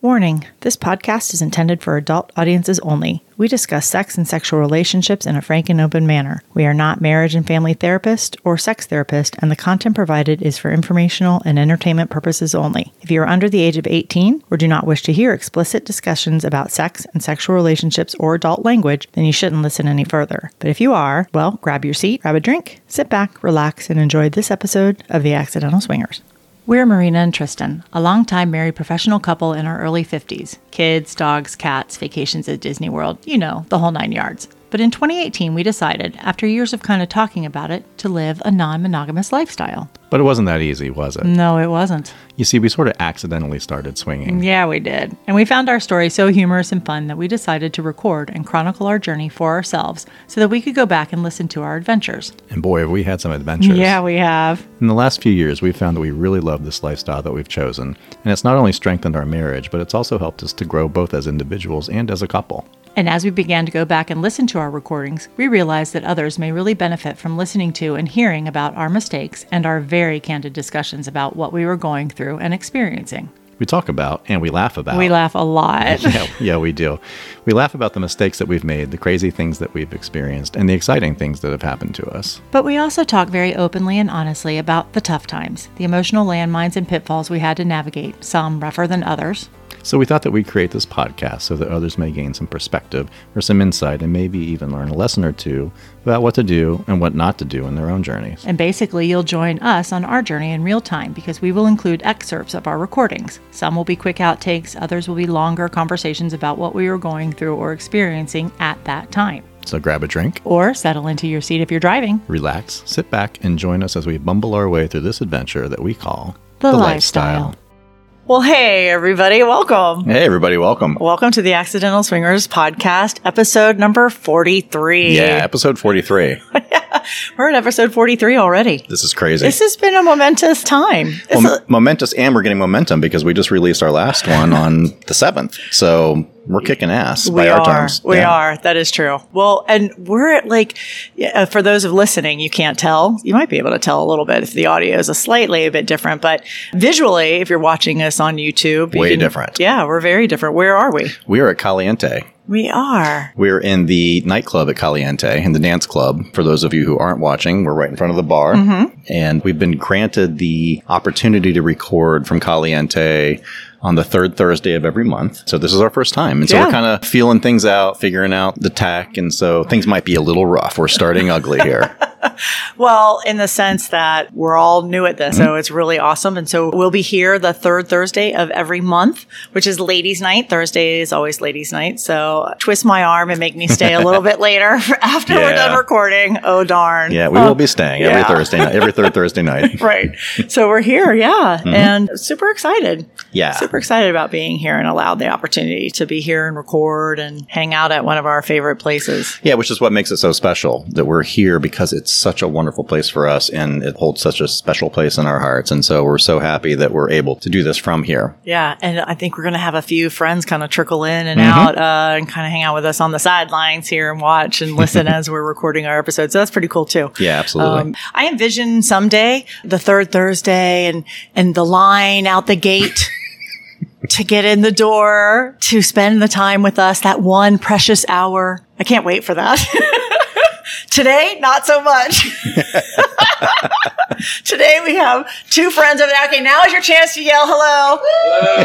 Warning this podcast is intended for adult audiences only. We discuss sex and sexual relationships in a frank and open manner. We are not marriage and family therapist or sex therapist, and the content provided is for informational and entertainment purposes only. If you are under the age of 18 or do not wish to hear explicit discussions about sex and sexual relationships or adult language, then you shouldn't listen any further. But if you are, well, grab your seat, grab a drink, sit back, relax, and enjoy this episode of The Accidental Swingers. We're Myrina and Tristan, a longtime married professional couple in our early 50s. Kids, dogs, cats, vacations at Disney World, you know, the whole nine yards. But in 2018, we decided, after years of kind of talking about it, to live a non monogamous lifestyle. But it wasn't that easy, was it? No, it wasn't. You see, we sort of accidentally started swinging. Yeah, we did. And we found our story so humorous and fun that we decided to record and chronicle our journey for ourselves so that we could go back and listen to our adventures. And boy, have we had some adventures. Yeah, we have. In the last few years, we've found that we really love this lifestyle that we've chosen. And it's not only strengthened our marriage, but it's also helped us to grow both as individuals and as a couple. And as we began to go back and listen to our recordings, we realized that others may really benefit from listening to and hearing about our mistakes and our very candid discussions about what we were going through and experiencing. We talk about and we laugh about. We laugh a lot. yeah, yeah, we do. We laugh about the mistakes that we've made, the crazy things that we've experienced, and the exciting things that have happened to us. But we also talk very openly and honestly about the tough times, the emotional landmines and pitfalls we had to navigate, some rougher than others. So we thought that we'd create this podcast so that others may gain some perspective or some insight and maybe even learn a lesson or two about what to do and what not to do in their own journeys. And basically, you'll join us on our journey in real time because we will include excerpts of our recordings. Some will be quick outtakes, others will be longer conversations about what we were going through or experiencing at that time. So grab a drink Or settle into your seat if you're driving. relax, sit back, and join us as we bumble our way through this adventure that we call The lifestyle. Well, hey, everybody, welcome. Hey, everybody, welcome. Welcome to the Accidental Swingers podcast, episode number 43. Yeah, episode 43. We're at episode 43 already. This is crazy. This has been a momentous time. Well, a- momentous, and we're getting momentum because we just released our last one on the 7th. So we're kicking ass by we our are. terms. We Yeah. are. That is true. Well, and we're at like, uh, for those of listening, you can't tell. You might be able to tell a little bit if the audio is a slightly a bit different, but visually, if you're watching us on YouTube, you Way can- different. Yeah, we're very different. Where are we? We are at Caliente. We are. We're in the nightclub at Caliente, in the dance club. For those of you who aren't watching, we're right in front of the bar. Mm-hmm. And we've been granted the opportunity to record from Caliente on the third Thursday of every month. So this is our first time. And so Yeah. we're kind of feeling things out, figuring out the tech. And so things might be a little rough. We're starting ugly here. Well, in the sense that we're all new at this, Mm-hmm. so it's really awesome. And so we'll be here the third Thursday of every month, which is ladies' night. Thursday is always ladies' night. So twist my arm and make me stay a little bit later after we're done recording. Oh, darn. Yeah, we will be staying every yeah. Thursday night, every third Thursday night. right. So we're here, yeah, and super excited. Mm-hmm. Yeah. super excited about being here and allowed the opportunity to be here and record and hang out at one of our favorite places. Yeah, which is what makes it so special that we're here because it's such a wonderful place for us and it holds such a special place in our hearts. And so we're so happy that we're able to do this from here. Yeah, and I think we're going to have a few friends kind of trickle in and Mm-hmm. out uh, and kind of hang out with us on the sidelines here and watch and listen as we're recording our episodes. So that's pretty cool too. Yeah, absolutely. Um, I envision someday the third Thursday and and the line out the gate to get in the door to spend the time with us that one precious hour. I can't wait for that. Today, not so much. Today we have two friends over there. Okay, now is your chance to yell hello.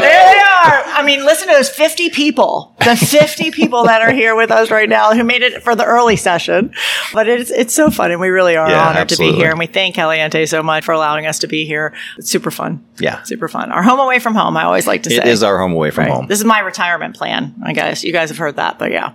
There they are. I mean, listen to those 50 people, the 50 people that are here with us right now who made it for the early session. But it's, it's so fun and we really are Yeah, honored to be here. And we thank Caliente so much for allowing us to be here. It's super fun. Yeah. Super fun. Our home away from home, I always like to say. It is our home away from Right. home. This is my retirement plan. I guess you guys have heard that, but yeah.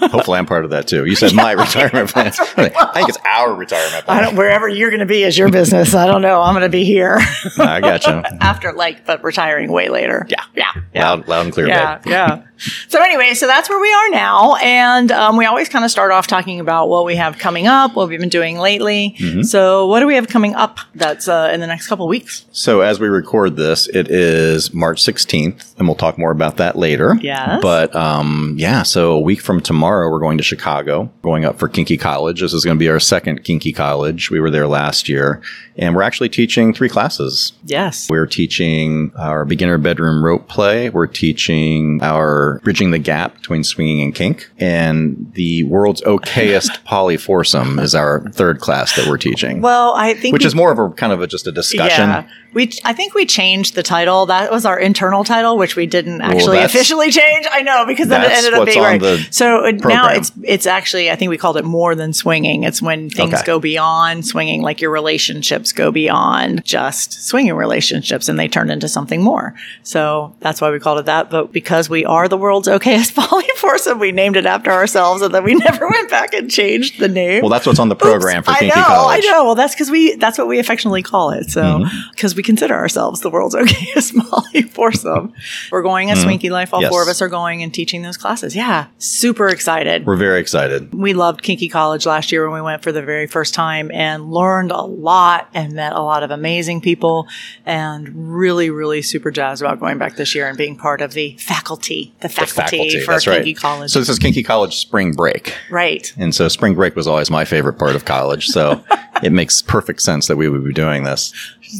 Hopefully, I'm part of that too. You said my retirement plan. I think it's our retirement I plan. don't, wherever you're going to be is your business. I don't know. I'm going to be here I got you. after like, but retiring way later. Yeah. Yeah. Yeah. Loud, loud and clear, Yeah, babe. yeah. So anyway, so that's where we are now, and um, we always kind of start off talking about what we have coming up, what we've been doing lately. Mm-hmm. So what do we have coming up? That's uh, in the next couple weeks. So, as we record this, it is March 16th, and we'll talk more about that later. Yes. But um, yeah, so a week from tomorrow, we're going to Chicago, going up for Kinky College. This is going to be our second Kinky College. We were there last year, and we're actually teaching three classes. Yes. We're teaching our beginner bedroom rope play. We're teaching our bridging the gap between swinging and kink. And the world's okayest poly foursome is our third class that we're teaching. Well, I think which we- is more of a kind of a, just a discussion. Yeah. We, I think we changed the title. That was our internal title, which we didn't actually that's- officially change. I know because then it ended up being right. So it- now it's it's actually I think we called it more than swinging. It's when things Okay. go beyond swinging, like your relationships go beyond just swinging relationships, and they turn into something more. So that's why we called it that. But because we are the world's okayest poly foursome, we named it after ourselves, and then we never went back and changed the name. Well, that's what's on the program Oops, for Kinky I know, College. I know. Well, that's because we that's what we affectionately call it. So Mm-hmm. because we consider ourselves the world's okayest poly foursome, we're going a hmm. Swinky Life. All. Yes. four of us are going and teaching those classes. Yeah, super excited. We're very excited. We loved Kinky College last year when we went for the very first time and learned a lot and met a lot of amazing people and really, really super jazzed about going back this year and being part of the faculty, the The faculty, for that's Kinky right. College. So this is Kinky College spring break. right. And so spring break was always my favorite part of college. So it makes perfect sense that we would be doing this.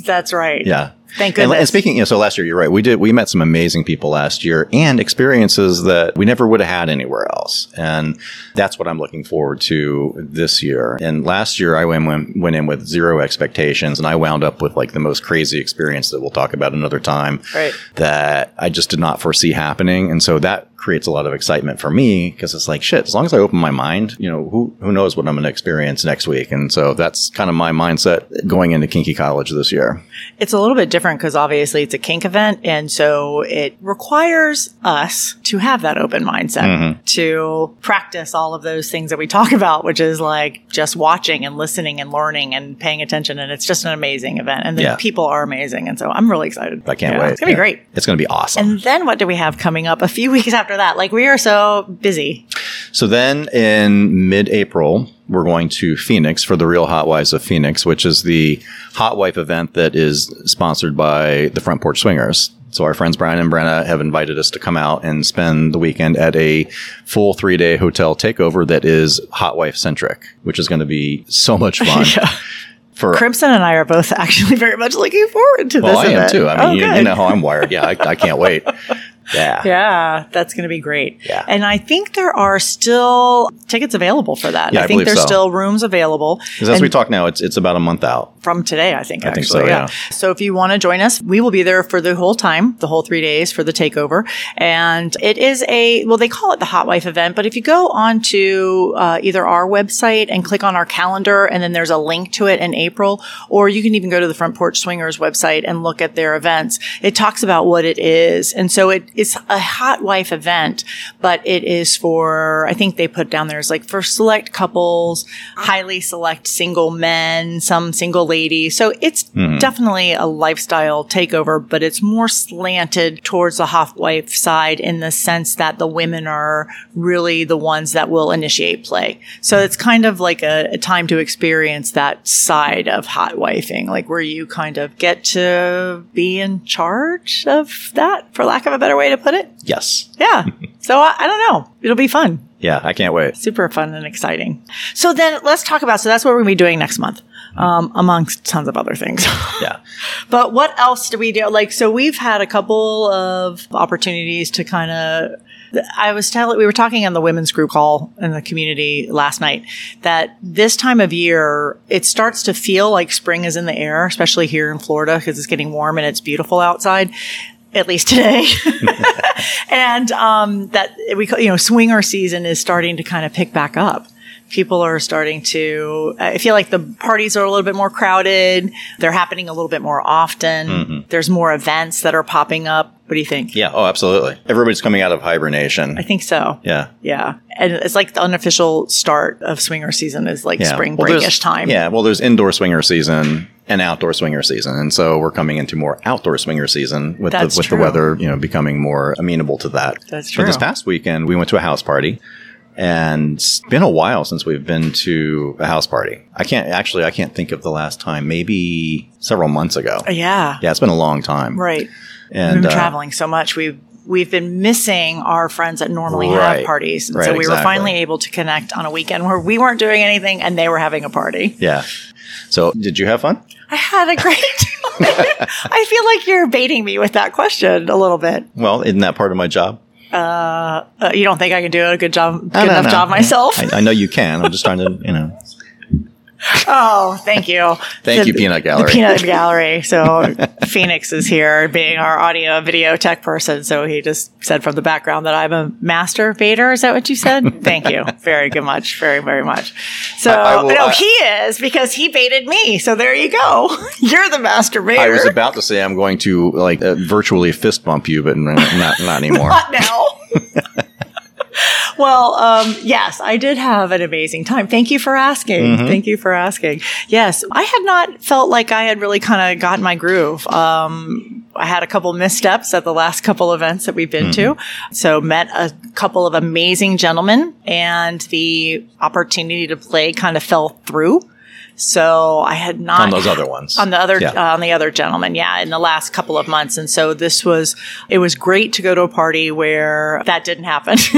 That's right. Yeah. Thank And, goodness. and speaking, you know, so last year, you're right. We did, we met some amazing people last year and experiences that we never would have had anywhere else. And that's what I'm looking forward to this year. And last year, I went, went, went in with zero expectations and I wound up with like the most crazy experience that we'll talk about another time Right. that I just did not foresee happening. And so that creates a lot of excitement for me because it's like, shit, as long as I open my mind, you know, who, who knows what I'm going to experience next week. And so that's kind of my mindset going into Kinky College this year. It's a little bit different because obviously it's a kink event. And so it requires us to have that open mindset Mm-hmm. to practice all of those things that we talk about, which is like just watching and listening and learning and paying attention. And it's just an amazing event. And the Yeah. people are amazing. And so I'm really excited. I can't Yeah, wait. It's going to be great. It's going to be awesome. And then what do we have coming up a few weeks after that? Like we are so busy. so then in mid April, we're going to Phoenix for the Real Hot Wives of Phoenix, which is the hot wife event that is sponsored by the Front Porch Swingers. So our friends Brian and Brenna have invited us to come out and spend the weekend at a full three day hotel takeover that is hot wife centric, which is going to be so much fun. For Crimson and I are both actually very much looking forward to this. well, this I am too. I mean, Oh, you, you know how I'm wired. Yeah, I, I can't wait. Yeah. Yeah, that's going to be great. Yeah. And I think there are still tickets available for that. Yeah, I I think there's so. still rooms available. Because as we talk now, it's it's about a month out. from today, I think, I think so, yeah. yeah. So if you want to join us, we will be there for the whole time, the whole three days for the takeover. And it is a, well, they call it the Hot Wife event, but if you go onto uh, either our website and click on our calendar, and then there's a link to it in April, or you can even go to the Front Porch Swingers website and look at their events. It talks about what it is. And so it, it's a hot wife event, but it is for, I think they put down there is like for select couples, highly select single men, some single ladies. So it's mm-hmm. definitely a lifestyle takeover, but it's more slanted towards the hot wife side in the sense that the women are really the ones that will initiate play. So it's kind of like a, a time to experience that side of hot wifing, like where you kind of get to be in charge of that, for lack of a better way to put it. Yes. Yeah. so I, I don't know. It'll be fun. Yeah, I can't wait. Super fun and exciting. So then let's talk about, so that's what we're going to be doing next month, um, amongst tons of other things. Yeah. but what else do we do? Like, so we've had a couple of opportunities to kind of, I was telling, we were talking on the women's group call in the community last night that this time of year, it starts to feel like spring is in the air, especially here in Florida because it's getting warm and it's beautiful outside. At least today, and um, that we, call- you know, swinger season is starting to kind of pick back up people are starting to i feel like the parties are a little bit more crowded they're happening a little bit more often there's more events that are popping up what do you think Yeah. Oh, absolutely. Everybody's coming out of hibernation. i think so Yeah. yeah and it's like the unofficial start of swinger season is like Yeah. spring Well, breakish time Yeah. Well, there's indoor swinger season and outdoor swinger season, and so we're coming into more outdoor swinger season with That's the with true. the weather, you know, becoming more amenable to that. That's So this past weekend, we went to a house party. And it's been a while since we've been to a house party. I can't actually, I can't think of the last time. Maybe several months ago. yeah Yeah, it's been a long time. right And we've been uh, traveling so much we we've been missing our friends that normally Right. have parties. And Right, so we were finally able to connect on a weekend where we weren't doing anything and they were having a party. Yeah. So, did you have fun? I had a great time. I feel like you're baiting me with that question a little bit. Well, isn't that part of my job? Uh, you don't think I can do a good job, good enough job myself? I, I know you can. I'm just trying to, you know. Oh, thank you. Thank you, Peanut Gallery. The Peanut Gallery. So Phoenix is here being our audio video tech person. So he just said from the background that I'm a master baiter. Is that what you said? thank you very good much. Very, very much. So I- I will- no, I- he is because he baited me. So there you go. You're the master baiter. I was about to say I'm going to like uh, virtually fist bump you, but not not anymore. Not now. Well, um, yes, I did have an amazing time. Thank you for asking. Mm-hmm. Thank you for asking. Yes, I had not felt like I had really kind of gotten my groove. Um, I had a couple missteps at the last couple events that we've been Mm-hmm. to. So met a couple of amazing gentlemen and the opportunity to play kind of fell through. So I had not On those other ones. on the other Yeah. uh, on the other gentleman yeah in the last couple of months and so this was it was great to go to a party where that didn't happen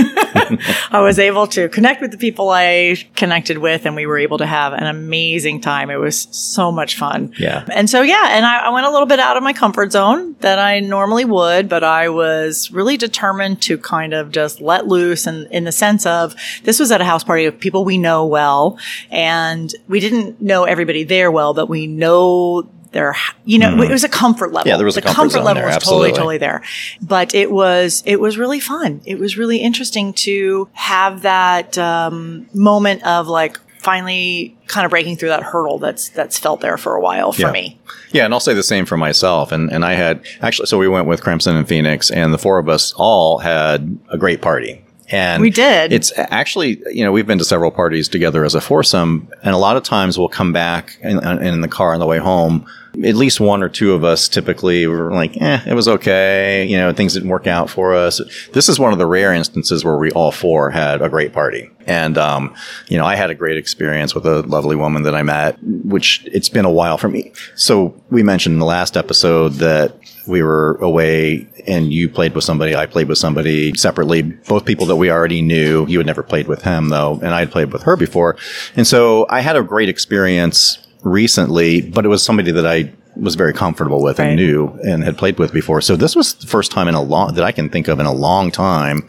i was able to connect with the people i connected with and we were able to have an amazing time it was so much fun Yeah. and so yeah and I, I went a little bit out of my comfort zone that i normally would but i was really determined to kind of just let loose and in the sense of this was at a house party of people we know well and we didn't know everybody there well but we know their you know it was a comfort level Mm-hmm. Yeah, there was a the comfort zone level there, was absolutely. totally totally there but it was it was really fun it was really interesting to have that um, moment of like finally kind of breaking through that hurdle that's that's felt there for a while for Yeah. me Yeah, and I'll say the same for myself. And and I had actually, so we went with Crimson and Phoenix, and the four of us all had a great party. And We did. It's actually, you know, we've been to several parties together as a foursome, and a lot of times we'll come back in, in the car on the way home. At least one or two of us typically were like, eh, it was okay. You know, things didn't work out for us. This is one of the rare instances where we all four had a great party. And, um, you know, I had a great experience with a lovely woman that I met, which it's been a while for me. So we mentioned in the last episode that we were away and you played with somebody, I played with somebody separately, both people that we already knew. You had never played with him though, and I had played with her before. And so I had a great experience recently, but it was somebody that I was very comfortable with Right. and knew and had played with before. So this was the first time in a long that I can think of in a long time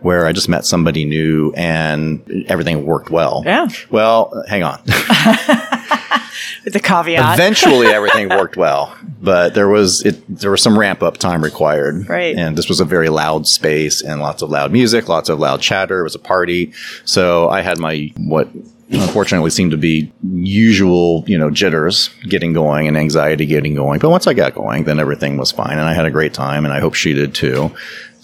where I just met somebody new and everything worked well. Yeah. Well, hang on. with the caveat Eventually, everything worked well, but there was it. There was some ramp up time required, Right. And this was a very loud space and lots of loud music, lots of loud chatter. It was a party, so I had my what unfortunately seemed to be usual, you know, jitters getting going and anxiety getting going. But once I got going, then everything was fine, and I had a great time, and I hope she did too.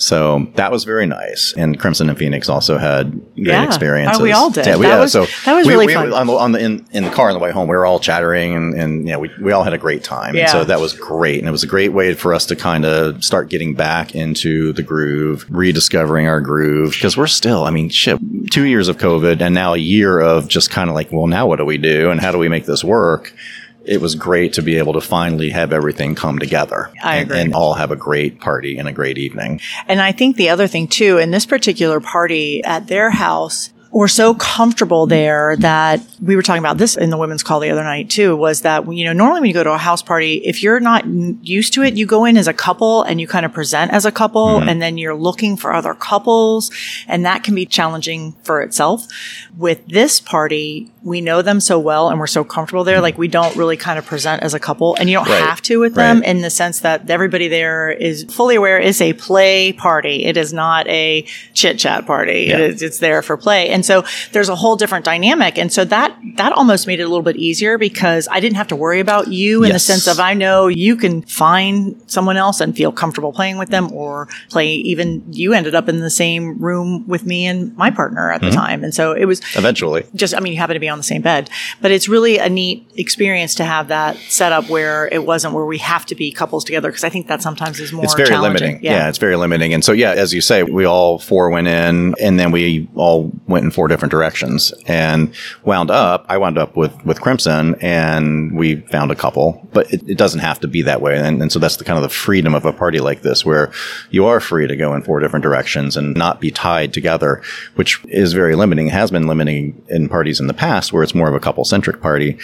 So that was very nice. And Crimson and Phoenix also had great Yeah. experiences. Oh, we all did. Yeah, we, That yeah, was- so that was we- really we- fun. On the, on the in, in the car on the way home, we were all chattering and, and yeah, we, we all had a great time. Yeah. And so that was great. And it was a great way for us to kind of start getting back into the groove, rediscovering our groove. Cause we're still, I mean, shit, two years of COVID and now a year of just kind of like, well, now what do we do? And how do we make this work? It was great to be able to finally have everything come together I and, agree. and all have a great party and a great evening. And I think the other thing too, in this particular party at their house, we're so comfortable there that we were talking about this in the women's call the other night too, was that, you know, normally when you go to a house party, if you're not used to it, you go in as a couple and you kind of present as a couple mm-hmm. and then you're looking for other couples and that can be challenging for itself. With this party, we know them so well and we're so comfortable there. Like we don't really kind of present as a couple and you don't Right. have to with them in the sense that everybody there is fully aware it's a play party. It is not a chit chat party. Yeah. It is, it's there for play. And so there's a whole different dynamic. And so that, that almost made it a little bit easier because I didn't have to worry about you in the sense of I know you can find someone else and feel comfortable playing with them or play even you ended up in the same room with me and my partner at the mm-hmm. time. And so it was, Eventually. just I mean you happen to be on the same bed, but it's really a neat experience to have that set up where it wasn't where we have to be couples together because I think that sometimes is more it's very limiting. Yeah. it's very limiting. And so, yeah, as you say, we all four went in and then we all went in four different directions and wound up, I wound up with, with Crimson and we found a couple, but it, it doesn't have to be that way. And, and so that's the kind of the freedom of a party like this where you are free to go in four different directions and not be tied together, which is very limiting, has been limiting in parties in the past where it's more of a couple centric party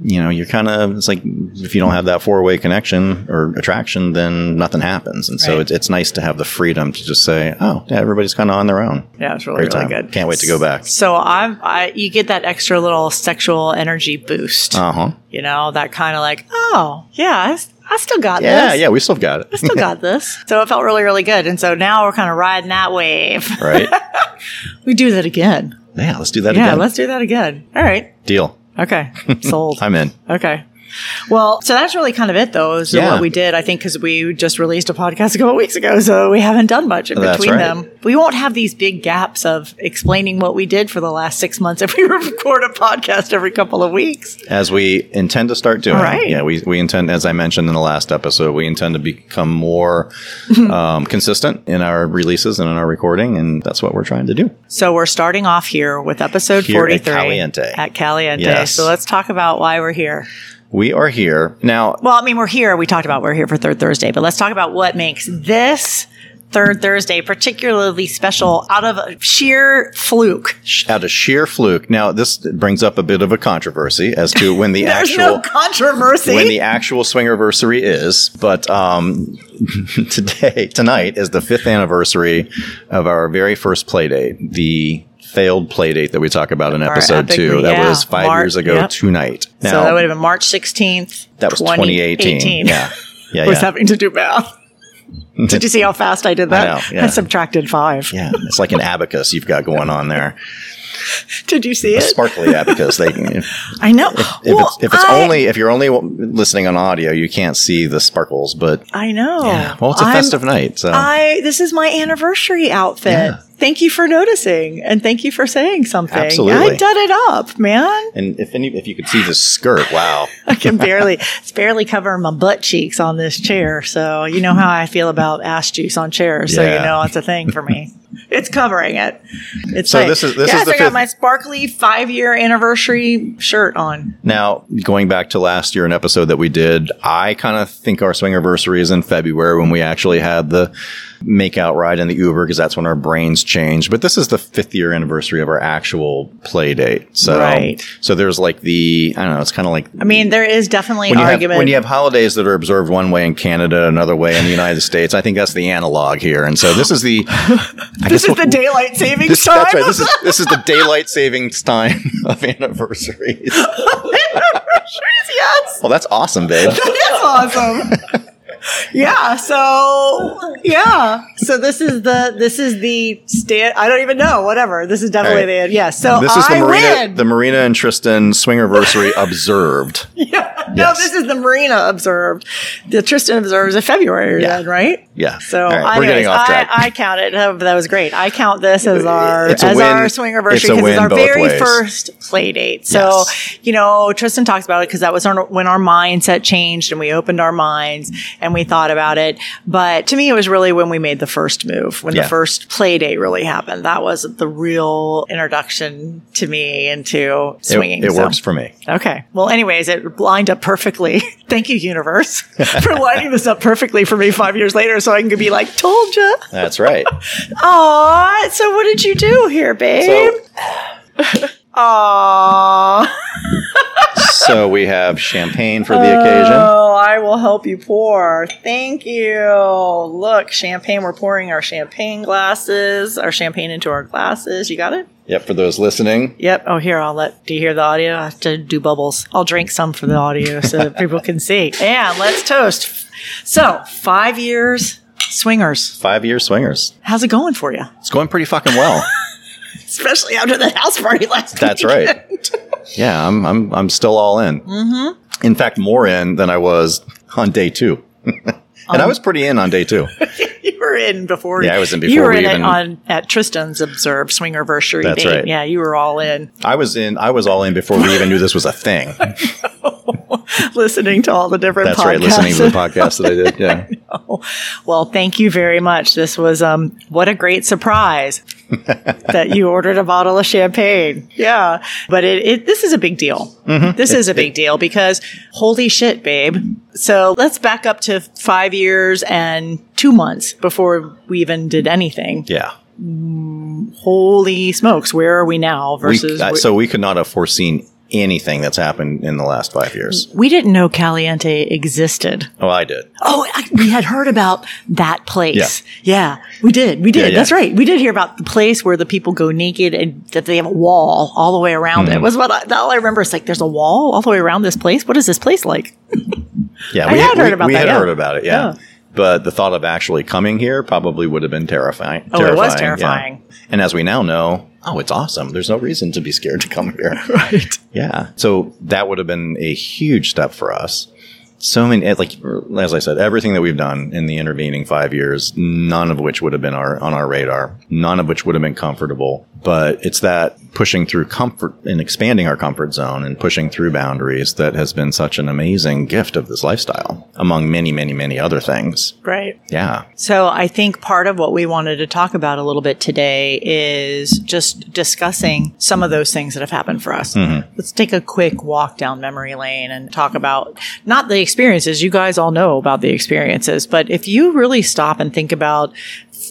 you know, you're kind of, it's like if you don't have that four way connection or attraction, then nothing happens. And so Right. it's, it's nice to have the freedom to just say, oh, yeah, everybody's kind of on their own. Yeah, it's really, Great really time. good. Can't wait to go back. So I'm, I, you get that extra little sexual energy boost. Uh huh. you know, that kind of like, oh, yeah, I still got Yeah, this. yeah, yeah, we still got it. I still got this. So it felt really, really good. And so now we're kind of riding that wave. right? we do that again. Yeah, let's do that Yeah, again. let's do that again. All right. Deal. Okay. Sold. I'm in. Okay. Well, so that's really kind of it, though, is Yeah. what we did. I think because we just released a podcast a couple weeks ago, so we haven't done much in That's between right. them. We won't have these big gaps of explaining what we did for the last six months if we record a podcast every couple of weeks. As we intend to start doing. Right. Yeah, we, we intend, as I mentioned in the last episode, we intend to become more um, consistent in our releases and in our recording, and that's what we're trying to do. So we're starting off here with episode Here at 43 Caliente. At Caliente. Yes. So let's talk about why we're here. We are here. Now, Well, I mean, we're here. We talked about we're here for Third Thursday, but let's talk about what makes this Third Thursday particularly special out of sheer fluke. out of sheer fluke. Now, this brings up a bit of a controversy as to when the There's actual no controversy. when the actual swingerversary is, but um, today tonight is the fifth anniversary of our very first play date, the failed play date that we talk about in episode epic- two. That yeah, was five years ago yep. tonight. Now so that would have been March 16th. that was 2018. Yeah, yeah, I was yeah. having to do math. Did you see how fast I did that? I know, yeah. subtracted five. yeah, it's like an abacus you've got going on there. Did you see it? Sparkly abacus. They, if I know. if well, it's, if it's I, only if you're only listening on audio, you can't see the sparkles. But I know. Yeah. well, it's a I'm- festive night, so I this is my anniversary outfit. Yeah. Thank you for noticing and thank you for saying something. Absolutely. I done it up, man. And if any, if you could see the skirt, wow. I can barely it's barely covering my butt cheeks on this chair. So you know how I feel about ass juice on chairs. So you know it's a thing for me. It's covering it. It's So like, this is- this is yes, the I got my sparkly five year anniversary shirt on. Now, going back to last year, an episode that we did, I kind of think our swing anniversary is in February when we actually had the make out ride in the Uber because that's when our brains change. But this is the fifth year anniversary of our actual play date. So, Right. so there's like the, I don't know, it's kind of like I mean, there is definitely when an you, have, argument. when you have holidays that are observed one way in Canada, another way in the United States, I think that's the analog here. And so this is the, this is the daylight savings this, time. that's right. This is this is the daylight savings time of anniversaries. yes. Well, that's awesome, babe. That's awesome. Yeah. So yeah. So this is the this is the stand. I don't even know. Whatever. This is definitely right. the end. Yeah. So This is the I Myrina, win. the Myrina and Tristan swing swingerversary observed. yeah. No, this is the Myrina observed. The Tristan observes in February. Yeah. Then right. Yeah. So right, we're getting off track. I, I count it. Oh, that was great. I count this as our as win. our anniversary because it's our very ways. first play date. So Yes. you know, Tristan talks about it because that was our, when our mindset changed and we opened our minds and we thought about it. But to me, it was really when we made the first move, when Yeah. the first play date really happened. That was the real introduction to me into swinging. It, So- works for me. Okay. Well, anyways, it lined up perfectly. Thank you, universe, for lining this up perfectly for me five years later so I can be like, told you. That's right. Aw. So what did you do here, babe? So, Aw. so we have champagne for the oh, occasion. Oh, I will help you pour. Thank you. Look, champagne. We're pouring our champagne glasses, our champagne into our glasses. You got it? Yep, for those listening. Yep. Oh, here, I'll let, do you hear the audio? I have to do bubbles. I'll drink some for the audio so that people can see. And let's toast. So, five years swingers. Five year swingers. How's it going for you? It's going pretty fucking well. Especially after that house party last night. That's weekend. right. Yeah, I'm I'm I'm still all in. Mm-hmm. In fact, more in than I was on day two. and I Um, was pretty in on day two. you were in before. Yeah, I was in You before were we in even- on at Tristan's observed swingerversary That's date. right. Yeah, you were all in, I was in. I was all in before we even knew this was a thing. listening to all the different. That's podcasts. right. Listening to the podcast that I did. Yeah. Well, thank you very much. This was um what a great surprise that you ordered a bottle of champagne. Yeah. But it, it this is a big deal. This is a big deal because holy shit, babe. So let's back up to five years and two months before we even did anything. Yeah. Holy smokes, where are we now We, versus uh, so we could not have foreseen anything that's happened in the last five years. we didn't know Caliente existed. Oh, I did. Oh, I, we had heard about that place. Yeah. we did. We did. Yeah, yeah. That's right. We did hear about the place where the people go naked and that they have a wall all the way around Mm-hmm. it. Was what I, all I remember. Is like, there's a wall all the way around this place. What is this place like? Yeah, I we had heard we, about we that, had yeah. heard about it. Yeah. Yeah. But the thought of actually coming here probably would have been terrifying. Oh, it was yeah. terrifying. And as we now know, oh, it's awesome. There's no reason to be scared to come here. Right. Yeah. So that would have been a huge step for us. So many, eh, like as I said, everything that we've done in the intervening five years, none of which would have been our on our radar, none of which would have been comfortable. But it's that pushing through comfort and expanding our comfort zone and pushing through boundaries that has been such an amazing gift of this lifestyle, among many, many, many other things. Right. Yeah. So I think part of what we wanted to talk about a little bit today is just discussing some of those things that have happened for us. Mm-hmm. Let's take a quick walk down memory lane and talk about not the experiences. You guys all know about the experiences, but if you really stop and think about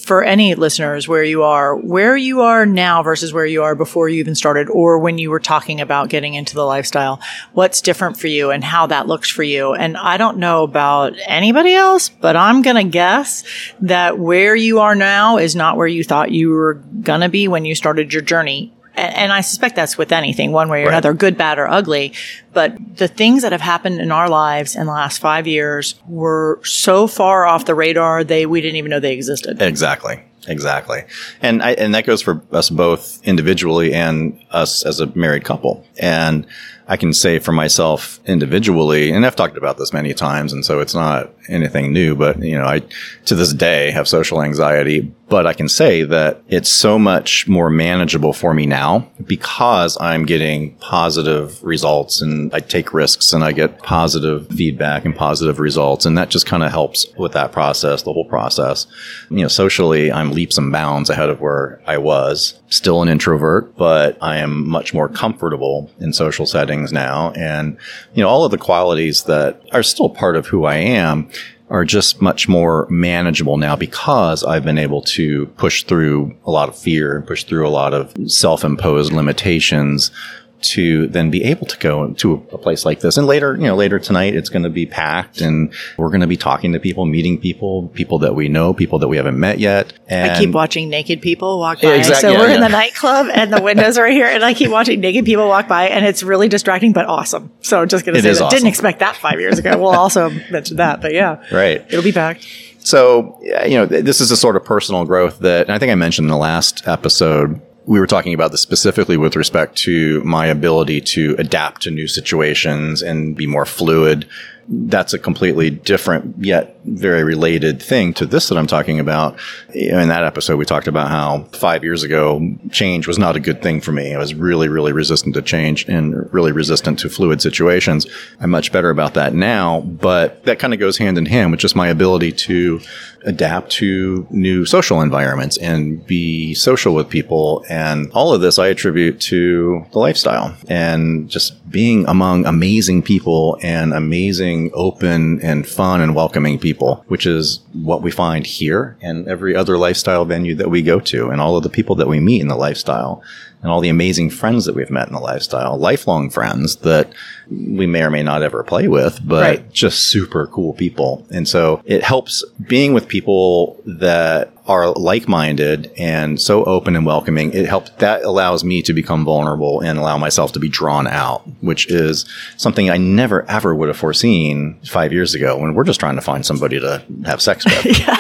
for any listeners where you are, where you are now versus where you are before you even started, or when you were talking about getting into the lifestyle, what's different for you and how that looks for you. And I don't know about anybody else, but I'm going to guess that where you are now is not where you thought you were going to be when you started your journey. And I suspect that's with anything, one way or Right. another, good, bad, or ugly. But the things that have happened in our lives in the last five years were so far off the radar, they we didn't even know they existed. Exactly. Exactly. And I, and that goes for us both individually and us as a married couple. And I can say for myself individually, and I've talked about this many times, and so it's not anything new, but you know, I to this day have social anxiety, but I can say that it's so much more manageable for me now because I'm getting positive results and I take risks and I get positive feedback and positive results. And that just kind of helps with that process, the whole process. You know, socially, I'm leaps and bounds ahead of where I was. Still an introvert, but I am much more comfortable in social settings now. And, you know, all of the qualities that are still part of who I am are just much more manageable now because I've been able to push through a lot of fear and push through a lot of self-imposed limitations to then be able to go to a place like this. And later, you know, later tonight, it's going to be packed and we're going to be talking to people, meeting people, people that we know, people that we haven't met yet. And I keep watching naked people walk by. Yeah, exact- so yeah, we're in the nightclub and the windows are right here, and I keep watching naked people walk by, and it's really distracting but awesome. So just gonna say that. awesome. Didn't expect that five years ago. We'll also mention that, but yeah, Right. it'll be back. So, you know, this is a sort of personal growth that and I think I mentioned in the last episode. We were talking about this specifically with respect to my ability to adapt to new situations and be more fluid. That's a completely different yet very related thing to this that I'm talking about. In that episode, we talked about how five years ago, change was not a good thing for me. I was really, really resistant to change and really resistant to fluid situations. I'm much better about that now, but that kind of goes hand in hand with just my ability to adapt to new social environments and be social with people. And all of this I attribute to the lifestyle and just being among amazing people and amazing, open and fun and welcoming people, which is what we find here and every other lifestyle venue that we go to and all of the people that we meet in the lifestyle and all the amazing friends that we've met in the lifestyle, lifelong friends that we may or may not ever play with, but Right. just super cool people. And so it helps being with people that are like-minded and so open and welcoming. It helps that allows me to become vulnerable and allow myself to be drawn out, which is something I never ever would have foreseen five years ago when we're just trying to find somebody to have sex with.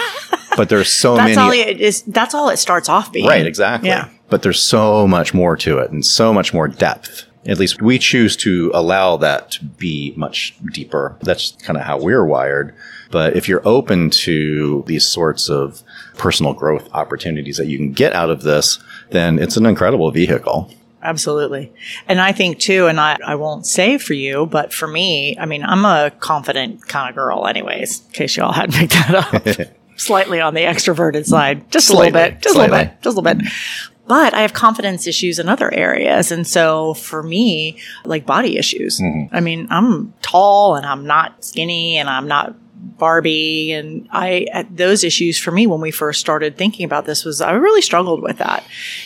But there's so That's many all it is. That's all it starts off being. Right, exactly. Yeah. But there's so much more to it and so much more depth. At least we choose to allow that to be much deeper. That's kind of how we're wired. But if you're open to these sorts of personal growth opportunities that you can get out of this, then it's an incredible vehicle. absolutely. And I think too, and I, I won't say for you, but for me, I mean, I'm a confident kind of girl, anyways, in case you all hadn't picked that up. Slightly on the extroverted side, just Slightly. a little bit, just a little bit, just a little bit. But I have confidence issues in other areas. And so for me, like body issues, mm-hmm. I mean, I'm tall and I'm not skinny and I'm not Barbie. And I, those issues for me when we first started thinking about this was I really struggled with that.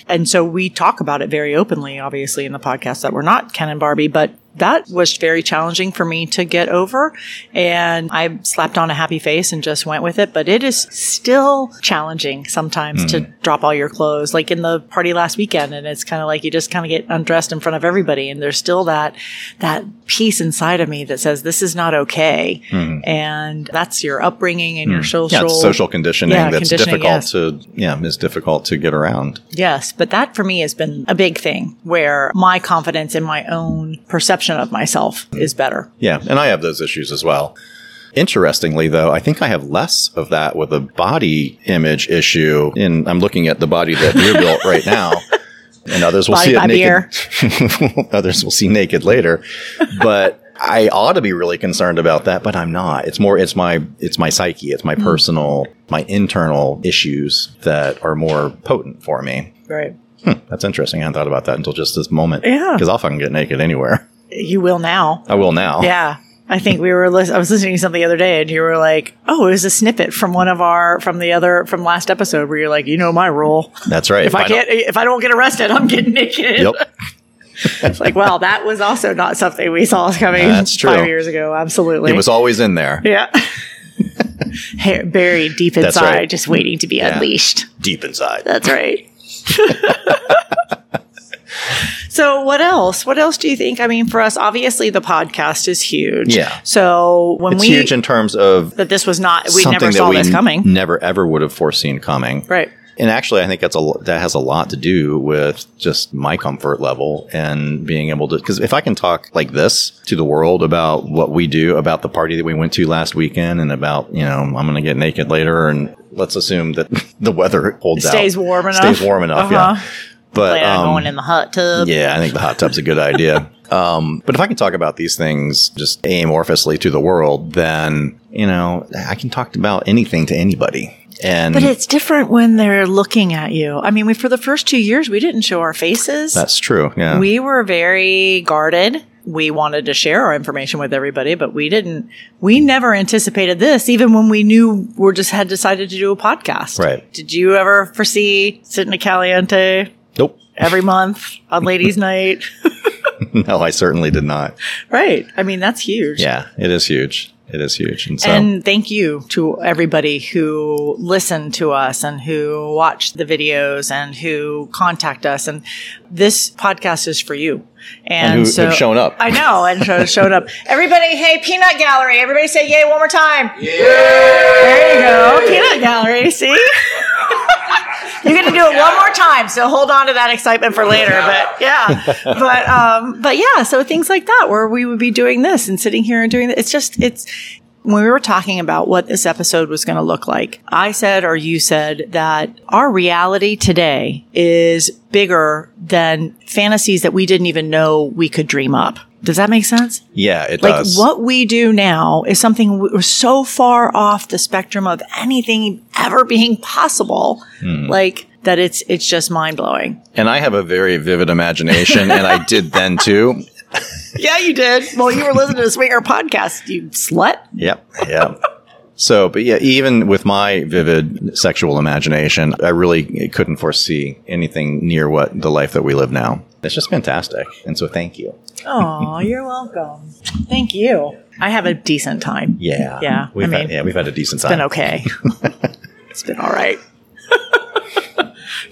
And so we talk about it very openly, obviously, in the podcast that we're not Ken and Barbie, but that was very challenging for me to get over. And I slapped on a happy face and just went with it. But it is still challenging sometimes to mm-hmm. drop all your clothes, like in the party last weekend. And it's kind of like you just kind of get undressed in front of everybody. And there's still that, that piece inside of me that says, this is not okay. Mm-hmm. And that's your upbringing and your mm-hmm. social. Yeah, social conditioning Yeah, that's conditioning, difficult yes. to yeah, is difficult to get around. Yes, but that for me has been a big thing where my confidence in my own perception of myself is better. Yeah, and I have those issues as well. Interestingly, though, I think I have less of that with a body image issue. And I'm looking at the body that you're built right now, and others will Body see it naked. others will see naked later, but. I ought to be really concerned about that, but I'm not. It's more, it's my, it's my psyche. It's my mm. personal, my internal issues that are more potent for me. Right. Hmm, that's interesting. I hadn't thought about that until just this moment. Yeah. Because I'll fucking get naked anywhere. You will now. I will now. Yeah. I think we were, lis- I was listening to something the other day and you were like, oh, it was a snippet from one of our, from the other, from last episode where you're like, you know my rule. That's right. If I don't- can't, if I don't get arrested, I'm getting naked. Yep. It's like, well, that was also not something we saw coming That's true. five years ago. Absolutely. It was always in there. yeah. Hair buried deep inside, right. just waiting to be Yeah. unleashed. Deep inside. That's right. so what else? What else do you think? I mean, for us, obviously the podcast is huge. Yeah. So when It's we huge in terms of that this was not, we never that saw we this coming. never ever would have foreseen coming. right. And actually, I think that's a that has a lot to do with just my comfort level and being able to. Because if I can talk like this to the world about what we do, about the party that we went to last weekend, and about you know I'm going to get naked later, and let's assume that the weather holds out, Stays warm enough. stays warm enough, Uh-huh. yeah. But Plan on um, going in the hot tub. Yeah, I think the hot tub's a good idea. Um, but if I can talk about these things just amorphously to the world, then, you know, I can talk about anything to anybody. And But it's different when they're looking at you. I mean, we, for the first two years, we didn't show our faces. that's true. Yeah. we were very guarded. We wanted to share our information with everybody, but we didn't, we never anticipated this, even when we knew we just had decided to do a podcast. Right. Did you ever foresee sitting a caliente nope. every month on ladies' night? No, I certainly did not. right. I mean, that's huge. Yeah, it is huge. It is huge. And so, And thank you to everybody who listened to us and who watched the videos and who contact us. And this podcast is for you. And, And who- so who've shown up. I know, and so showed up. Everybody, hey, Peanut Gallery. Everybody say yay one more time. Yay! There you go. Peanut Gallery. See? You're going to do it one more time, so hold on to that excitement for later. But yeah, but um, but yeah, so things like that where we would be doing this and sitting here and doing this. It's just it's when we were talking about what this episode was going to look like. I said, or you said that our reality today is bigger than fantasies that we didn't even know we could dream up. Does that make sense? yeah, it Like does. what we do now is something we're so far off the spectrum of anything ever being possible. Hmm. Like that it's it's just mind blowing. And I have a very vivid imagination, and I did then too. Yeah, you did. Well, you were listening to the Swinger podcast, you slut. Yep. Yep. So, but yeah, even with my vivid sexual imagination, I really couldn't foresee anything near what the life that we live now. It's just fantastic. And so thank you. Oh, you're welcome. Thank you. I have a decent time. Yeah. Yeah, We've I had, mean, yeah, we've had a decent time. It's been okay. it's been all right.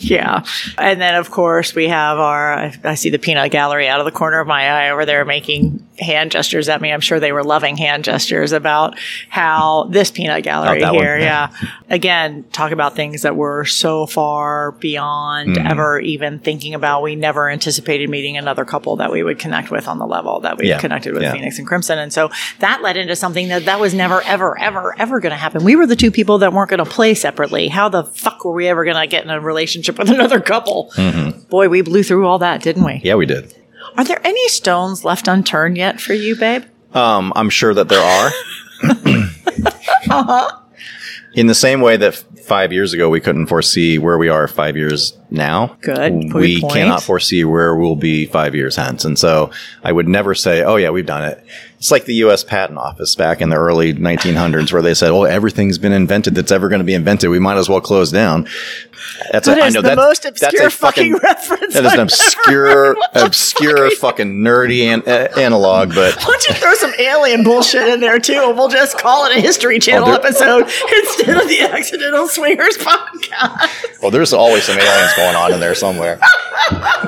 yeah. And then, of course, we have our, I, I see the peanut gallery out of the corner of my eye over there making hand gestures at me. I'm sure they were loving hand gestures about how this peanut gallery Oh, here, yeah. yeah. Again, talk about things that were so far beyond Mm-hmm. ever even thinking about. We never anticipated meeting another couple that we would connect with on the level that we Yeah. connected with Yeah. Phoenix and Crimson. And so that led into something that that was never, ever, ever, ever going to happen. We were the two people that weren't going to play separately. How the fuck were we ever going to get in a relationship relationship with another couple. Boy, we blew through all that, didn't we? Yeah, we did. Are there any stones left unturned yet for you, babe? Um, I'm sure that there are. Uh-huh. In the same way that five years ago we couldn't foresee where we are five years now. Good. Good We point. cannot foresee where we'll be five years hence. And so I would never say, oh, yeah, we've done it. It's like the U.S. Patent Office back in the early 1900s where they said, oh, everything's been invented that's ever going to be invented. We might as well close down. That's That a- I is know the that's- most obscure a fucking reference That is an obscure, heard. What the obscure fucking nerdy an- uh, analog, but Why don't you throw some alien bullshit in there too, and we'll just call it a History Channel episode instead of the Accidental Swingers podcast. Well, there's always some aliens going on in there somewhere.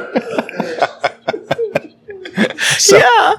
so, Yeah,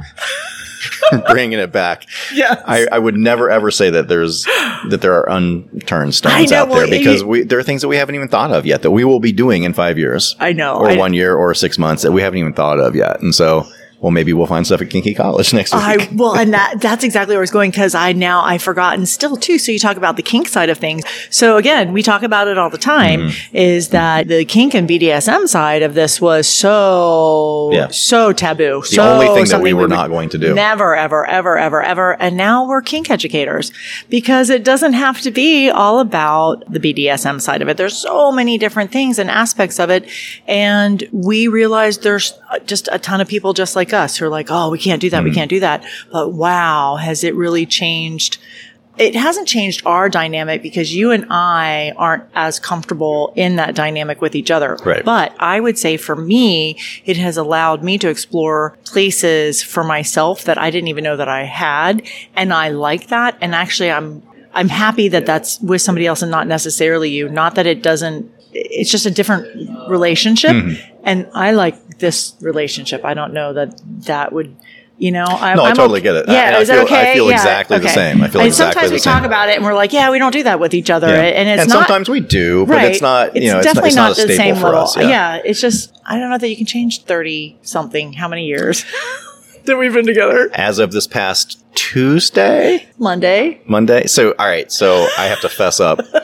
bringing it back, yeah. I, I would never ever say that there's that there are unturned stones know, out there well, because you- we there are things that we haven't even thought of yet that we will be doing in five years. I know. or I- one year, or six months that we haven't even thought of yet, and so well, maybe we'll find stuff at Kinky College next week. I well, and that that's exactly where I was going because I now I've forgotten still too. So you talk about the kink side of things. So again, we talk about it all the time. Mm-hmm. Is that the kink and BDSM side of this was so Yeah. so taboo. the so only thing that we were would not going to do. Never, ever, ever, ever, ever. And now we're kink educators because it doesn't have to be all about the BDSM side of it. There's so many different things and aspects of it. And we realize there's just a ton of people just like us who are like, oh, we can't do that. Mm-hmm. We can't do that. But wow, has it really changed? It hasn't changed our dynamic because you and I aren't as comfortable in that dynamic with each other. Right. But I would say for me, it has allowed me to explore places for myself that I didn't even know that I had. And I like that. And actually, I'm, I'm happy that that's with somebody else and not necessarily you. Not that it doesn't, it's just a different relationship. Mm-hmm. And I like this relationship. I don't know that that would, you know, I, No, I I'm totally okay- get it. Yeah, I- I is that feel- okay? I feel Yeah, exactly the same. I feel And exactly sometimes we same. talk about it and we're like, yeah, we don't do that with each other, Yeah. and it's and not. sometimes we do, but Right. it's not. You know, it's definitely not, it's not, a the same for level. us. Yeah. it's just I don't know that you can change thirty something. How many years that we've been together? As of this past Tuesday, Monday. Monday. So, all right. So I have to fess up.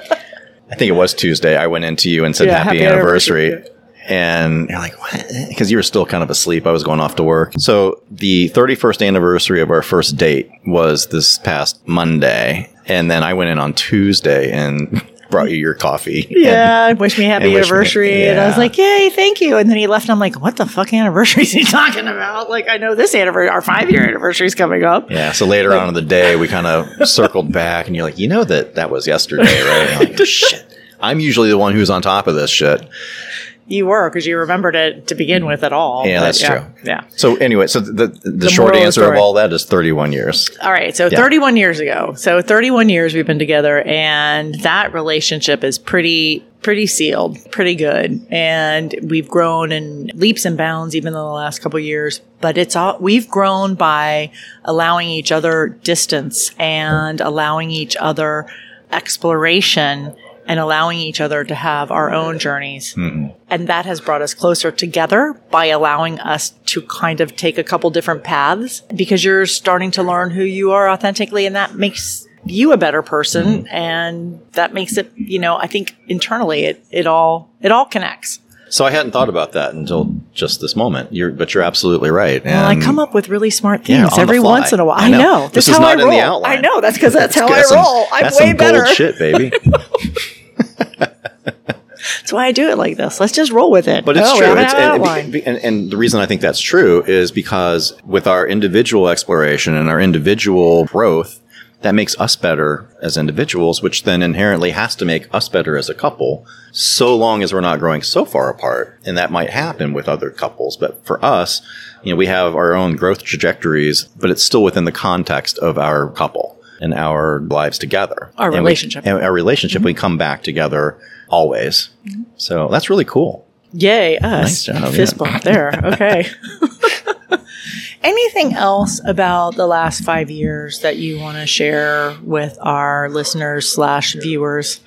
I think it was Tuesday. I went into you and said Yeah, happy, happy anniversary. anniversary. And you're like, what? Because you were still kind of asleep. I was going off to work. So the 31st anniversary of our first date was this past Monday. And then I went in on Tuesday and brought you your coffee. Yeah, and, wish me happy wish me- anniversary, and I was like, "Yay, thank you!" And then he left, and I'm like, "What the fuck anniversary is he talking about?" Like, I know this anniversary, our five year anniversary is coming up. Yeah. So later on in the day, we kind of circled back, and you're like, you know that that was yesterday, right? Like, shit. I'm usually the one who's on top of this shit. You were because you remembered it to begin with at all. Yeah, but that's yeah, true. Yeah. So anyway, so the the, short moral of answer of all that is 31 years. All right. So 31 years ago. So 31 years we've been together and that relationship is pretty, pretty sealed, pretty good. And we've grown in leaps and bounds even in the last couple of years, but it's all, we've grown by allowing each other distance and allowing each other exploration and allowing each other to have our own journeys. Mm-hmm. And that has brought us closer together by allowing us to kind of take a couple different paths because you're starting to learn who you are authentically and that makes you a better person mm-hmm. and that makes it, you know, I think internally it, it all, it all connects. So I hadn't thought about that until just this moment. You're, but you're absolutely right. Well, I come up with really smart Yeah, things on every once in a while. I I know. know. This That's is how not I in the roll. outline. I know. That's because that's how I That's some- roll. I'm that's way some better. shit, baby. That's why I do it like this. Let's just roll with it. But it's Oh, true. It's, and, and, and the reason I think that's true is because with our individual exploration and our individual growth, that makes us better as individuals, which then inherently has to make us better as a couple, so long as we're not growing so far apart. And that might happen with other couples. But for us, you know, we have our own growth trajectories, but it's still within the context of our couple and our lives together. Our And we- relationship. and our relationship, we mm-hmm. come back together always. Mm-hmm. So that's really cool. Yay, us. Nice job, Fist yeah. bump there. Okay. Anything else about the last five years that you want to share with our listeners slash viewers?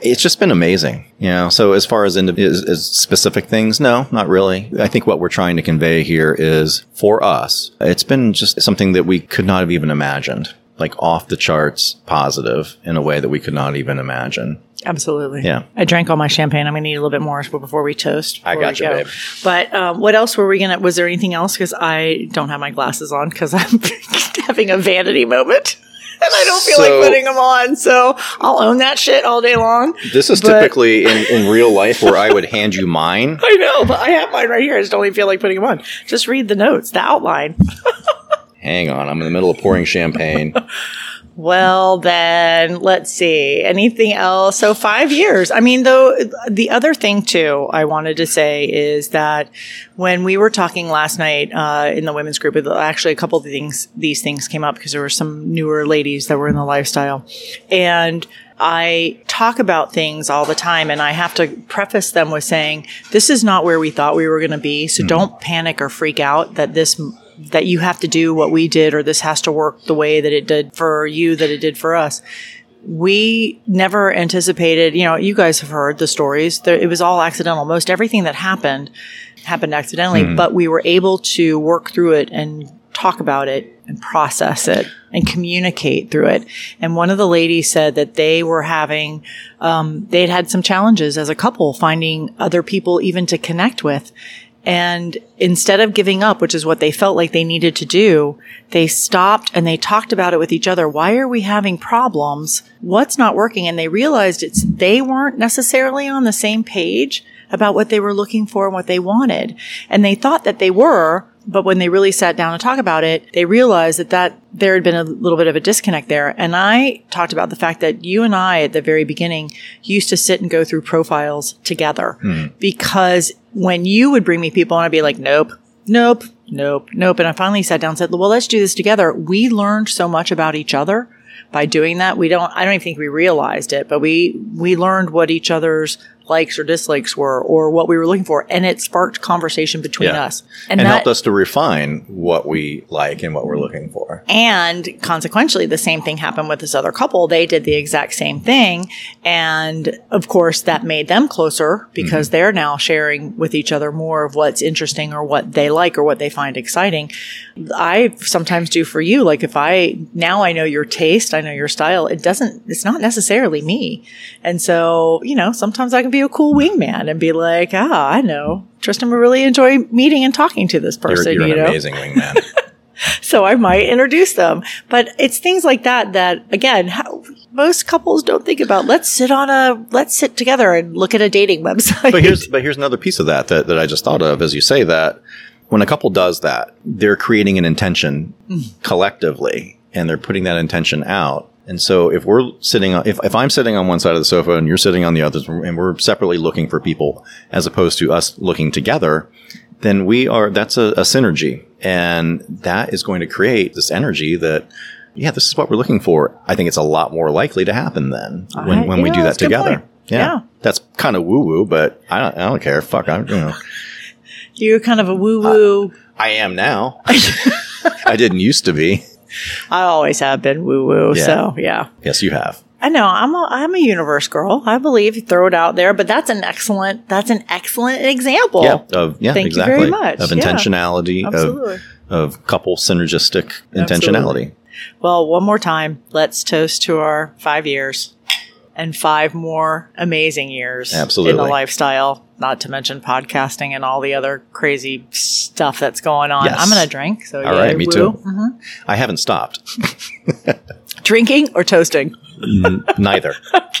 It's just been amazing, you know. So as far as, indi- as, as specific things, no, not really. I think what we're trying to convey here is for us, it's been just something that we could not have even imagined. Like off the charts positive in a way that we could not even imagine. Absolutely. Yeah. I drank all my champagne. I'm going to need a little bit more before we toast. I got we you, go. babe. But um, what else were we going to, was there anything else? Because I don't have my glasses on because I'm having a vanity moment. And I don't feel So- like putting them on. So I'll own that shit all day long. This is But- typically in, in real life where I would hand you mine. I know, but I have mine right here. I just don't even feel like putting them on. Just read the notes, the outline. Hang on, I'm in the middle of pouring champagne. Well, then let's see. Anything else? So five years. I mean, though, the other thing too, I wanted to say is that when we were talking last night uh, in the women's group, actually a couple of things, these things came up because there were some newer ladies that were in the lifestyle, and I talk about things all the time, and I have to preface them with saying, "This is not where we thought we were going to be. So don't panic or freak out that this." That you have to do what we did, or this has to work the way that it did for you, that it did for us we never anticipated, you know, you guys have heard the stories. There, it was all accidental. Most everything that happened happened accidentally, but we were able to work through it and talk about it and process it and communicate through it. And one of the ladies said that they were having, um, they'd had some challenges as a couple finding other people even to connect with. And instead of giving up, which is what they felt like they needed to do, they stopped and they talked about it with each other. Why are we having problems? What's not working? And they realized it's, they weren't necessarily on the same page about what they were looking for and what they wanted. And they thought that they were, but when they really sat down to talk about it, they realized that that there had been a little bit of a disconnect there. And I talked about the fact that you and I at the very beginning used to sit and go through profiles together hmm. because when you would bring me people and I'd be like, nope, nope, nope, nope. And I finally sat down and said, well, let's do this together. We learned so much about each other by doing that. We don't, I don't even think we realized it, but we, we learned what each other's likes or dislikes were or what we were looking for. And it sparked conversation between Yeah. us. and that- helped us to refine what we like and what we're looking for. and consequentially, the same thing happened with this other couple. They did the exact same thing. And of course, that made them closer because mm-hmm. they're now sharing with each other more of what's interesting or what they like or what they find exciting. I sometimes do for you. Like if I, now I know your taste, I know your style. It doesn't, it's not necessarily me. And so, you know, sometimes I can be a cool wingman and be like, ah, I know. Tristan would really enjoy meeting and talking to this You're, person. you're you an know? amazing wingman. so I might introduce them. But it's things like that that again, how, most couples don't think about. Let's sit on a let's sit together and look at a dating website. but here's but here's another piece of that, that that I just thought of as you say that when a couple does that, they're creating an intention collectively and they're putting that intention out. And so if we're sitting on if, if I'm sitting on one side of the sofa and you're sitting on the other and we're separately looking for people as opposed to us looking together, then we are that's a, a synergy. And that is going to create this energy that yeah, this is what we're looking for. I think it's a lot more likely to happen then when, when we do that that's a good together. point. Yeah. That's kind of woo woo, but I don't, I don't care. Fuck, I, you know, You're kind of a woo woo. I am now. I didn't used to be. I always have been woo woo. Yeah. So yeah. Yes, you have. I know I'm a I'm a universe girl. I believe throw it out there, but that's an excellent that's an excellent example. Yeah. Of yeah, Thank you exactly. very much. Of Yeah. intentionality. Absolutely. Of of couple synergistic intentionality. Well, one more time, let's toast to our five years and five more amazing years absolutely in the lifestyle, not to mention podcasting and all the other crazy stuff that's going on. Yes. I'm going to drink. So, All yeah, right, me woo. too. Mhm. I haven't stopped. Drinking or toasting? N- neither.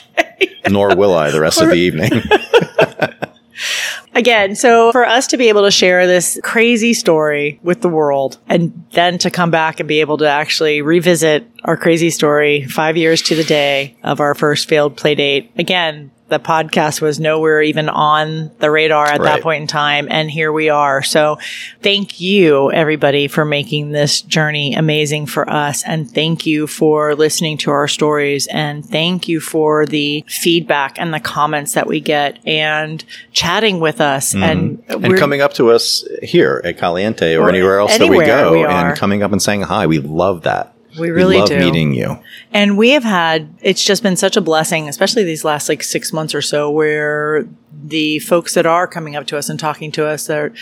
Nor will I the rest of the evening. Again, so for us to be able to share this crazy story with the world and then to come back and be able to actually revisit our crazy story five years to the day of our first failed play date. Again, the podcast was nowhere even on the radar at that point in time. And here we are. So thank you everybody for making this journey amazing for us. And thank you for listening to our stories. And thank you for the feedback and the comments that we get and chatting with us. And, Mm-hmm. and coming up to us here at Caliente or anywhere else that we go we and coming up and saying hi. We love that. We really love do. meeting you. And we have had, it's just been such a blessing, especially these last like six months or so, where the folks that are coming up to us and talking to us are,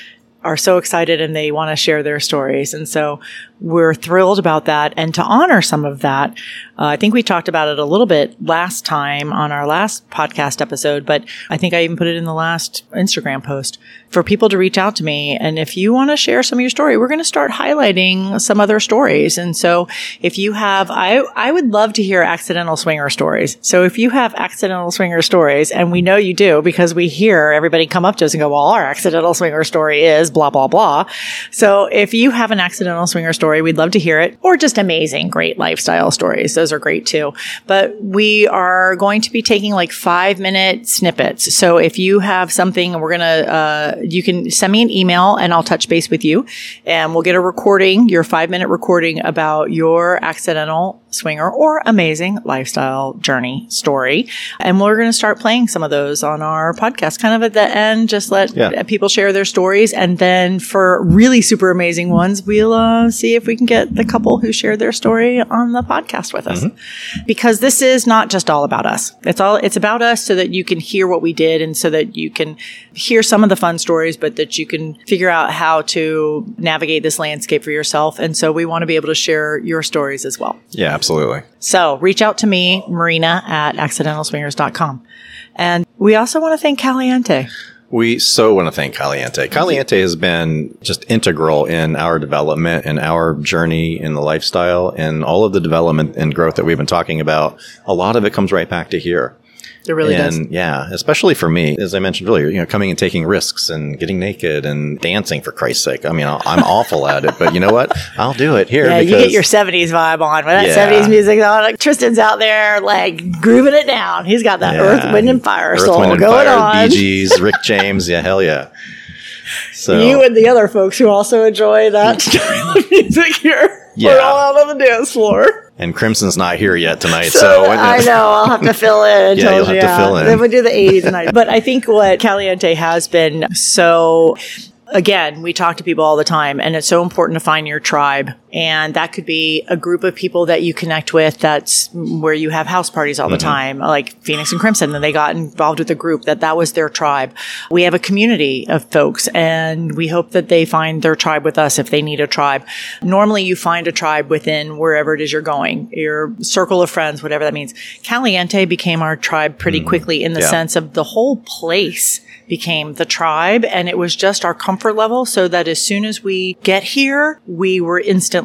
are so excited and they want to share their stories. And so we're thrilled about that. And to honor some of that, uh, I think we talked about it a little bit last time on our last podcast episode, but I think I even put it in the last Instagram post for people to reach out to me. And if you want to share some of your story, we're going to start highlighting some other stories. And so if you have, I, I would love to hear accidental swinger stories. So if you have accidental swinger stories, and we know you do because we hear everybody come up to us and go, well, our accidental swinger story is blah, blah, blah. So if you have an accidental swinger story, we'd love to hear it or just amazing, great lifestyle stories. Those are great too. But we are going to be taking like five minute snippets. So if you have something, we're going to, uh, you can send me an email and I'll touch base with you and we'll get a recording, your five minute recording about your accidental swinger or amazing lifestyle journey story. And we're going to start playing some of those on our podcast, kind of at the end, just let Yeah. people share their stories. And then for really super amazing ones, we'll uh, see if we can get the couple who shared their story on the podcast with us. Because this is not just all about us. It's all, it's about us so that you can hear what we did and so that you can hear some of the fun stories, but that you can figure out how to navigate this landscape for yourself. And so we want to be able to share your stories as well. Yeah, absolutely. So reach out to me, Myrina at accidentalswingers.com. And we also want to thank Caliente. We so want to thank Caliente. Caliente has been just integral in our development and our journey in the lifestyle and all of the development and growth that we've been talking about. A lot of it comes right back to here. It really and does. yeah, especially for me, as I mentioned earlier, you know, coming and taking risks and getting naked and dancing for Christ's sake. I mean, I'll- I'm awful at it, but you know what? I'll do it here. Yeah, you get your 70s vibe on. When that Yeah. 70s music on, like Tristan's out there, like grooving it down. He's got that Yeah. Earth, Wind, and Fire Earth, soul Wind, and going Fire, on. Bee Gees, Rick James. Yeah, hell yeah. So You and the other folks who also enjoy that style of music here. We're all out on the dance floor. And Crimson's not here yet tonight, so, I know I'll have to fill in. Yeah, you'll you, have to fill in. Then we do the 80s and 90s. But I think what Caliente has been so. Again, we talk to people all the time, and it's so important to find your tribe. And that could be a group of people that you connect with. That's where you have house parties all the mm-hmm. time, like Phoenix and Crimson. And they got involved with a group that that was their tribe. We have a community of folks, and we hope that they find their tribe with us if they need a tribe. Normally, you find a tribe within wherever it is you're going, your circle of friends, whatever that means. Caliente became our tribe pretty mm-hmm. quickly in the Yeah. sense of the whole place became the tribe and it was just our comfort level so that as soon as we get here we were instantly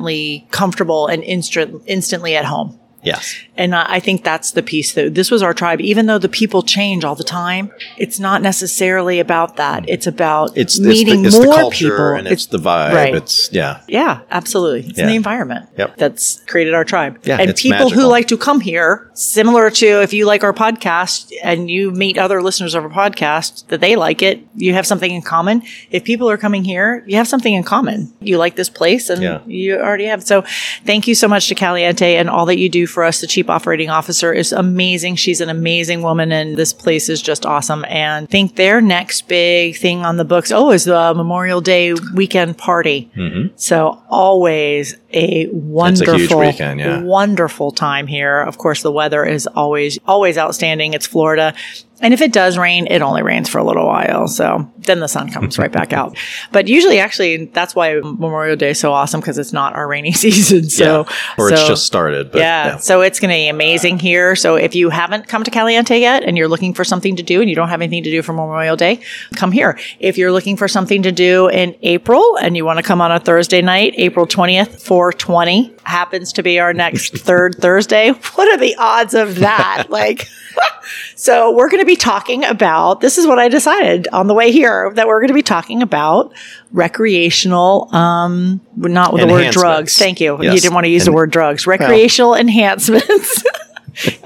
comfortable and instant, instantly at home yes, and I think that's the piece that this was our tribe. Even though the people change all the time, it's not necessarily about that. It's about it's meeting it's the, it's more the culture people. and it's, the vibe. right. It's yeah, yeah, absolutely. It's in Yeah. the environment Yep. that's created our tribe. Yeah, and it's people who like to come here, similar to if you like our podcast and you meet other listeners of our podcast that they like it, you have something in common. If people are coming here, you have something in common. You like this place and Yeah. you already have. So thank you so much to Caliente and all that you do for us. The chief operating officer is amazing. She's an amazing woman and this place is just awesome. And I think their next big thing on the books, oh, is the Memorial Day weekend party. So always a wonderful, weekend, yeah. wonderful time here. Of course, the weather is always, always outstanding. It's Florida. And if it does rain, it only rains for a little while. So then the sun comes right back out. But usually, actually, that's why Memorial Day is so awesome because it's not our rainy season. So, yeah. or it's just started. But yeah. yeah. So it's going to be amazing here. So if you haven't come to Caliente yet and you're looking for something to do and you don't have anything to do for Memorial Day, come here. If you're looking for something to do in April and you want to come on a Thursday night, April 20th, 420 happens to be our next third Thursday. What are the odds of that? like, so we're going to be talking about, this is what I decided on the way here, that we're going to be talking about recreational, um, not with the word drugs. Thank you. You didn't want to use the word drugs. Recreational enhancements.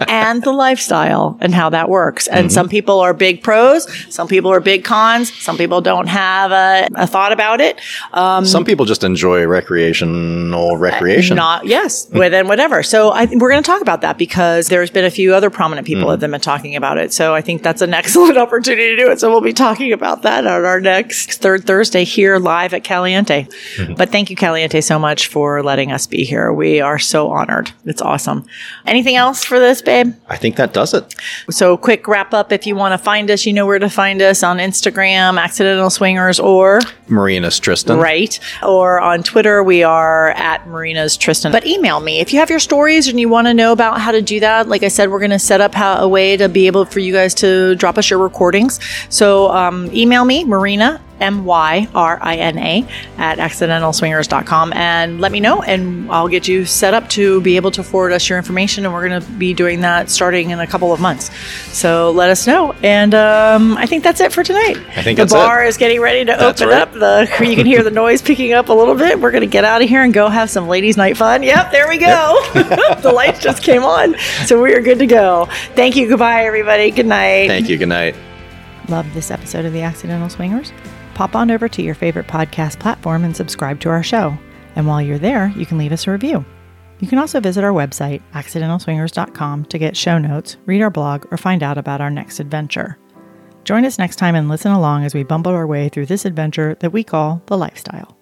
And the lifestyle and how that works. And Mm-hmm. some people are big pros, some people are big cons, some people don't have a, a thought about it. Um, Some people just enjoy recreational recreation. not yes, within whatever. So I think we're going to talk about that because there's been a few other prominent people that have been talking about it. So I think that's an excellent opportunity to do it. So we'll be talking about that on our next third Thursday here live at Caliente. But thank you, Caliente, so much for letting us be here. We are so honored. It's awesome. Anything else for this, babe? I think that does it. So, quick wrap up. If you want to find us, you know where to find us on Instagram, Accidental Swingers, or Myrina's Tristan. right, or on Twitter, we are at Myrina's Tristan. But email me if you have your stories and you want to know about how to do that. Like I said, we're going to set up how, a way to be able for you guys to drop us your recordings. So, um, email me, Myrina M Y R I N A, at accidentalswingers.com and let me know, and I'll get you set up to be able to forward us your information. And we're going to be doing that starting in a couple of months. So let us know. And um, I think that's it for tonight. I think the bar it. is getting ready to That's open right. up. The You can hear the noise picking up a little bit. We're going to get out of here and go have some ladies' night fun. Yep, there we go. the lights just came on. So we are good to go. Thank you. Goodbye, everybody. Good night. Thank you. Good night. Love this episode of The Accidental Swingers? Pop on over to your favorite podcast platform and subscribe to our show. And while you're there, you can leave us a review. You can also visit our website, accidentalswingers.com, to get show notes, read our blog, or find out about our next adventure. Join us next time and listen along as we bumble our way through this adventure that we call the lifestyle.